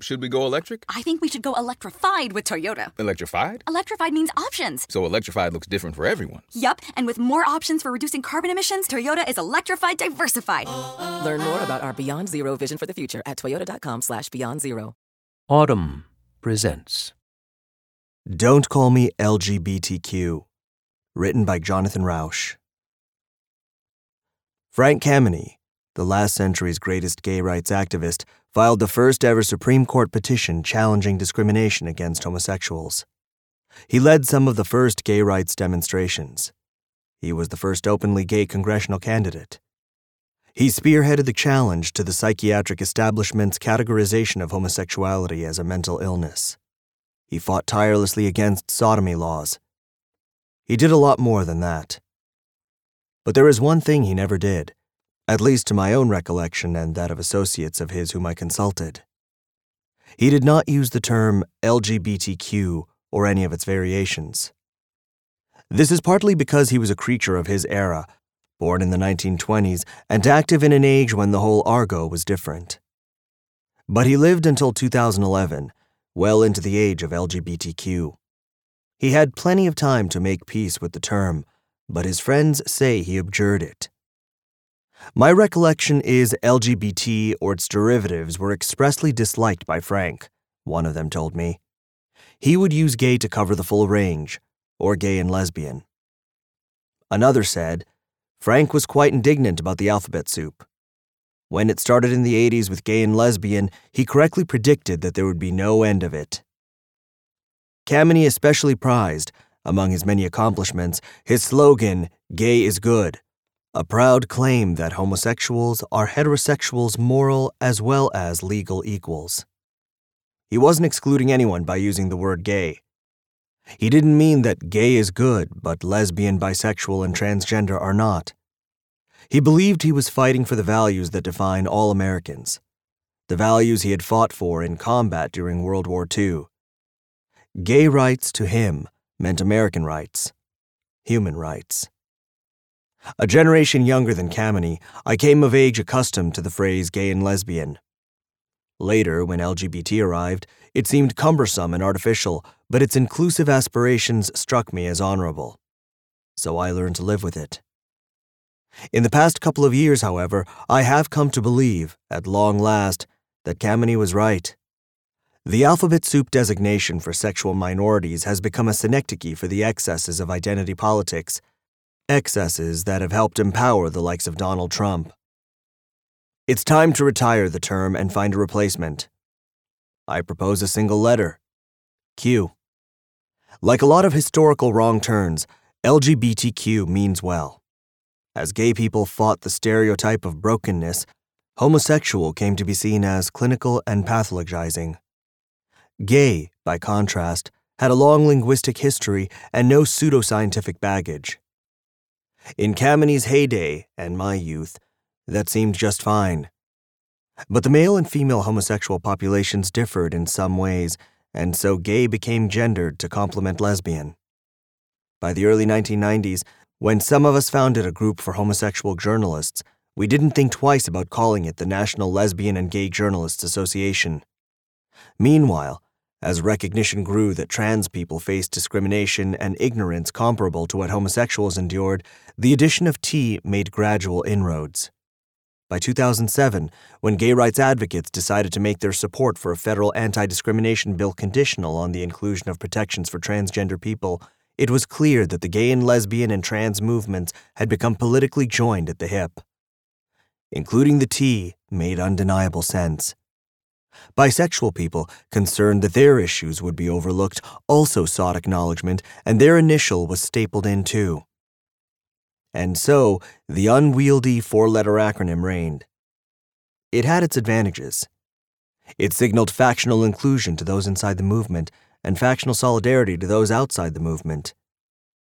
Should we go electric? I think we should go electrified with Toyota. Electrified? Electrified means options. So electrified looks different for everyone. Yup, and with more options for reducing carbon emissions, Toyota is electrified diversified. Learn more about our Beyond Zero vision for the future at toyota.com slash beyond zero. Audm presents Don't Call Me LGBTQ, written by Jonathan Rauch. Frank Kameny, the last century's greatest gay rights activist, filed the first ever Supreme Court petition challenging discrimination against homosexuals. He led some of the first gay rights demonstrations. He was the first openly gay congressional candidate. He spearheaded the challenge to the psychiatric establishment's categorization of homosexuality as a mental illness. He fought tirelessly against sodomy laws. He did a lot more than that. But there is one thing he never did at least to my own recollection and that of associates of his whom I consulted. He did not use the term LGBTQ or any of its variations. This is partly because he was a creature of his era, born in the 1920s and active in an age when the whole argot was different. But he lived until 2011, well into the age of LGBTQ. He had plenty of time to make peace with the term, but his friends say he abjured it. My recollection is LGBT or its derivatives were expressly disliked by Frank, one of them told me. He would use gay to cover the full range, or gay and lesbian. Another said, Frank was quite indignant about the alphabet soup. When it started in the 80s with gay and lesbian, he correctly predicted that there would be no end of it. Kameny especially prized, among his many accomplishments, his slogan, Gay is Good, a proud claim that homosexuals are heterosexuals' moral as well as legal equals. He wasn't excluding anyone by using the word gay. He didn't mean that gay is good, but lesbian, bisexual, and transgender are not. He believed he was fighting for the values that define all Americans, the values he had fought for in combat during World War II. Gay rights to him meant American rights, human rights. A generation younger than Kameny, I came of age accustomed to the phrase gay and lesbian. Later, when LGBT arrived, it seemed cumbersome and artificial, but its inclusive aspirations struck me as honorable. So I learned to live with it. In the past couple of years, however, I have come to believe, at long last, that Kameny was right. The alphabet soup designation for sexual minorities has become a synecdoche for the excesses of identity politics excesses that have helped empower the likes of Donald Trump. It's time to retire the term and find a replacement. I propose a single letter Q. Like a lot of historical wrong turns, LGBTQ means well. As gay people fought the stereotype of brokenness, homosexual came to be seen as clinical and pathologizing. Gay, by contrast, had a long linguistic history and no pseudoscientific baggage. In Kameny's heyday and my youth, that seemed just fine. But the male and female homosexual populations differed in some ways, and so gay became gendered to complement lesbian. By the early 1990s, when some of us founded a group for homosexual journalists, we didn't think twice about calling it the National Lesbian and Gay Journalists Association. Meanwhile, as recognition grew that trans people faced discrimination and ignorance comparable to what homosexuals endured, the addition of T made gradual inroads. By 2007, when gay rights advocates decided to make their support for a federal anti discrimination bill conditional on the inclusion of protections for transgender people, it was clear that the gay and lesbian and trans movements had become politically joined at the hip. Including the T made undeniable sense. Bisexual people, concerned that their issues would be overlooked, also sought acknowledgement, and their initial was stapled in too. And so, the unwieldy four letter acronym reigned. It had its advantages. It signaled factional inclusion to those inside the movement and factional solidarity to those outside the movement.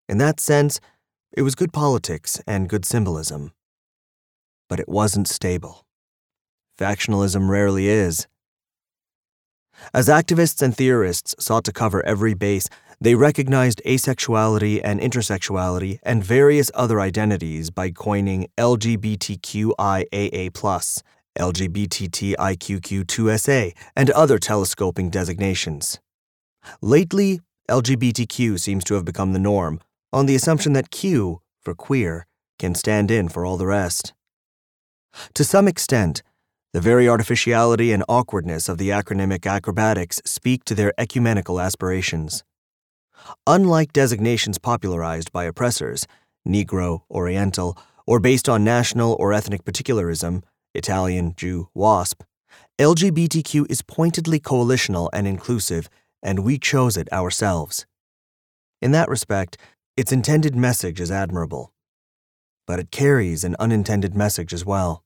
In that sense, it was good politics and good symbolism. But it wasn't stable. Factionalism rarely is. As activists and theorists sought to cover every base, they recognized asexuality and intersexuality and various other identities by coining LGBTQIAA+, LGBTIQQ2SA, and other telescoping designations. Lately, LGBTQ seems to have become the norm, on the assumption that Q, for queer, can stand in for all the rest. To some extent, the very artificiality and awkwardness of the acronymic acrobatics speak to their ecumenical aspirations. Unlike designations popularized by oppressors, Negro, Oriental, or based on national or ethnic particularism, Italian, Jew, WASP, LGBTQ is pointedly coalitional and inclusive, and we chose it ourselves. In that respect, its intended message is admirable. But it carries an unintended message as well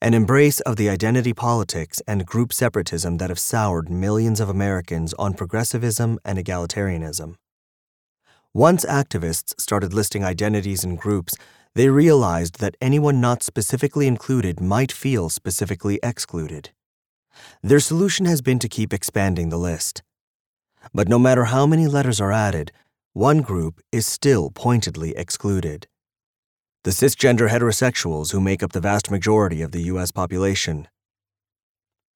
an embrace of the identity politics and group separatism that have soured millions of Americans on progressivism and egalitarianism. Once activists started listing identities and groups, they realized that anyone not specifically included might feel specifically excluded. Their solution has been to keep expanding the list. But no matter how many letters are added, one group is still pointedly excluded the cisgender heterosexuals who make up the vast majority of the U.S. population.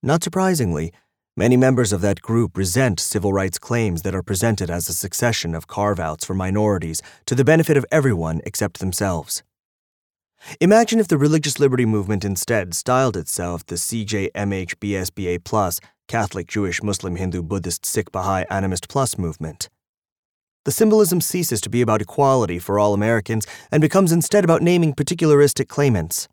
Not surprisingly, many members of that group resent civil rights claims that are presented as a succession of carve outs for minorities to the benefit of everyone except themselves. Imagine if the religious liberty movement instead styled itself the CJMHBSBA Plus Catholic Jewish Muslim Hindu Buddhist Sikh Baha'i Animist Plus movement the symbolism ceases to be about equality for all Americans and becomes instead about naming particularistic claimants.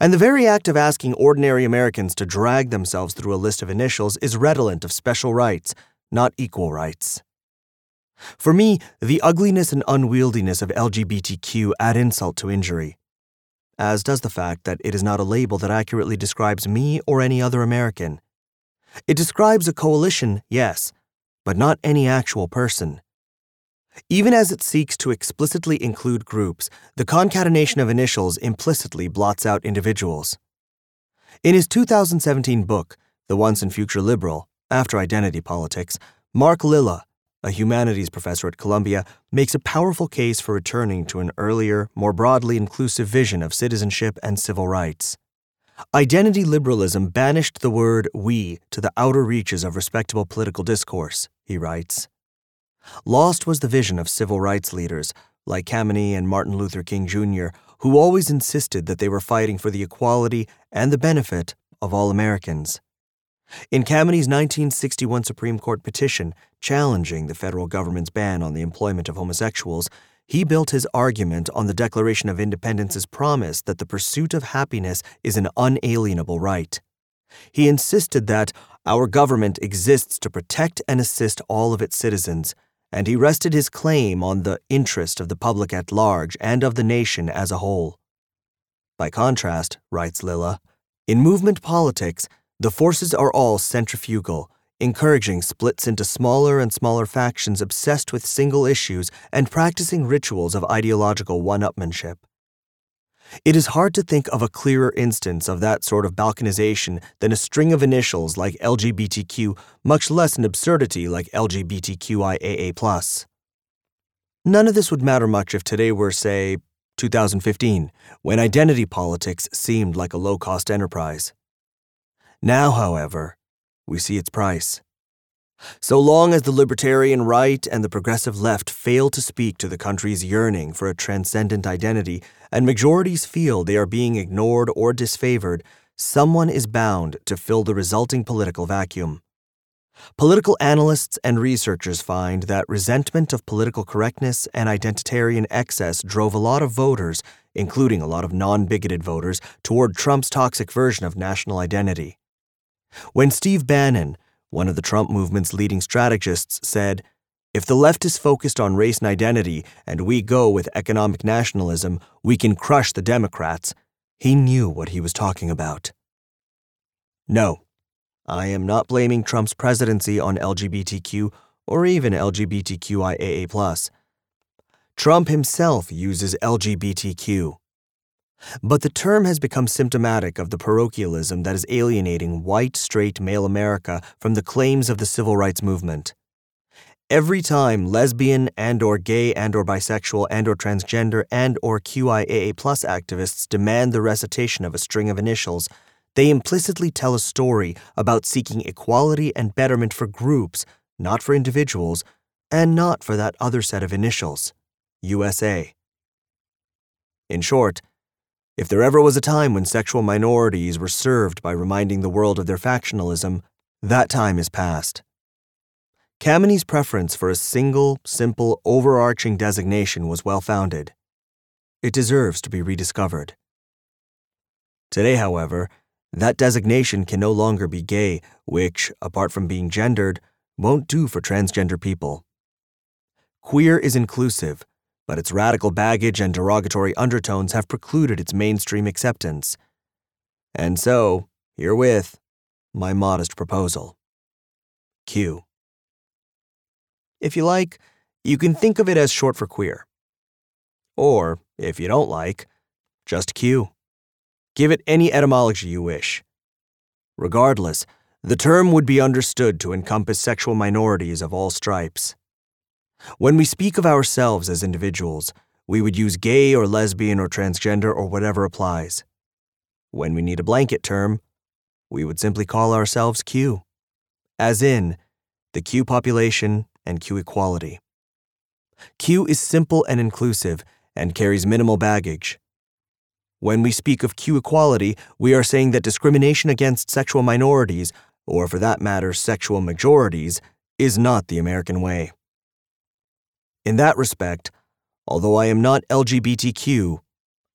And the very act of asking ordinary Americans to drag themselves through a list of initials is redolent of special rights, not equal rights. For me, the ugliness and unwieldiness of LGBTQ add insult to injury, as does the fact that it is not a label that accurately describes me or any other American. It describes a coalition, yes, but not any actual person. Even as it seeks to explicitly include groups, the concatenation of initials implicitly blots out individuals. In his 2017 book, The Once and Future Liberal After Identity Politics, Mark Lilla, a humanities professor at Columbia, makes a powerful case for returning to an earlier, more broadly inclusive vision of citizenship and civil rights. Identity liberalism banished the word we to the outer reaches of respectable political discourse, he writes. Lost was the vision of civil rights leaders like Kameny and Martin Luther King Jr., who always insisted that they were fighting for the equality and the benefit of all Americans. In Kameny's 1961 Supreme Court petition challenging the federal government's ban on the employment of homosexuals, he built his argument on the Declaration of Independence's promise that the pursuit of happiness is an unalienable right. He insisted that our government exists to protect and assist all of its citizens, and he rested his claim on the interest of the public at large and of the nation as a whole. By contrast, writes Lilla, in movement politics, the forces are all centrifugal, encouraging splits into smaller and smaller factions obsessed with single issues and practicing rituals of ideological one upmanship. It is hard to think of a clearer instance of that sort of balkanization than a string of initials like LGBTQ, much less an absurdity like LGBTQIAA. None of this would matter much if today were, say, 2015, when identity politics seemed like a low cost enterprise. Now, however, we see its price. So long as the libertarian right and the progressive left fail to speak to the country's yearning for a transcendent identity, and majorities feel they are being ignored or disfavored, someone is bound to fill the resulting political vacuum. Political analysts and researchers find that resentment of political correctness and identitarian excess drove a lot of voters, including a lot of non bigoted voters, toward Trump's toxic version of national identity. When Steve Bannon, one of the Trump movement's leading strategists said, If the left is focused on race and identity and we go with economic nationalism, we can crush the Democrats. He knew what he was talking about. No, I am not blaming Trump's presidency on LGBTQ or even LGBTQIAA. Trump himself uses LGBTQ. But the term has become symptomatic of the parochialism that is alienating white, straight male America from the claims of the civil rights movement. Every time lesbian and or gay and or bisexual and or transgender and or QIAA plus activists demand the recitation of a string of initials, they implicitly tell a story about seeking equality and betterment for groups, not for individuals, and not for that other set of initials, USA. In short, if there ever was a time when sexual minorities were served by reminding the world of their factionalism, that time is past. Kameny's preference for a single, simple, overarching designation was well founded. It deserves to be rediscovered. Today, however, that designation can no longer be gay, which, apart from being gendered, won't do for transgender people. Queer is inclusive, but its radical baggage and derogatory undertones have precluded its mainstream acceptance. And so, herewith, my modest proposal. Q. If you like, you can think of it as short for queer. Or, if you don't like, just Q. Give it any etymology you wish. Regardless, the term would be understood to encompass sexual minorities of all stripes. When we speak of ourselves as individuals, we would use gay or lesbian or transgender or whatever applies. When we need a blanket term, we would simply call ourselves Q, as in the Q population and Q equality. Q is simple and inclusive and carries minimal baggage. When we speak of Q equality, we are saying that discrimination against sexual minorities, or for that matter, sexual majorities, is not the American way. In that respect, although I am not LGBTQ,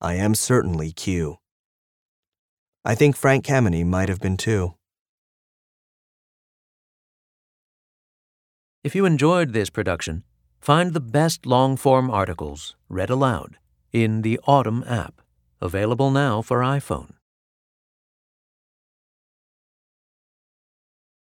I am certainly Q. I think Frank Kameny might have been too. If you enjoyed this production, find the best long form articles read aloud in the Audm app, available now for iPhone.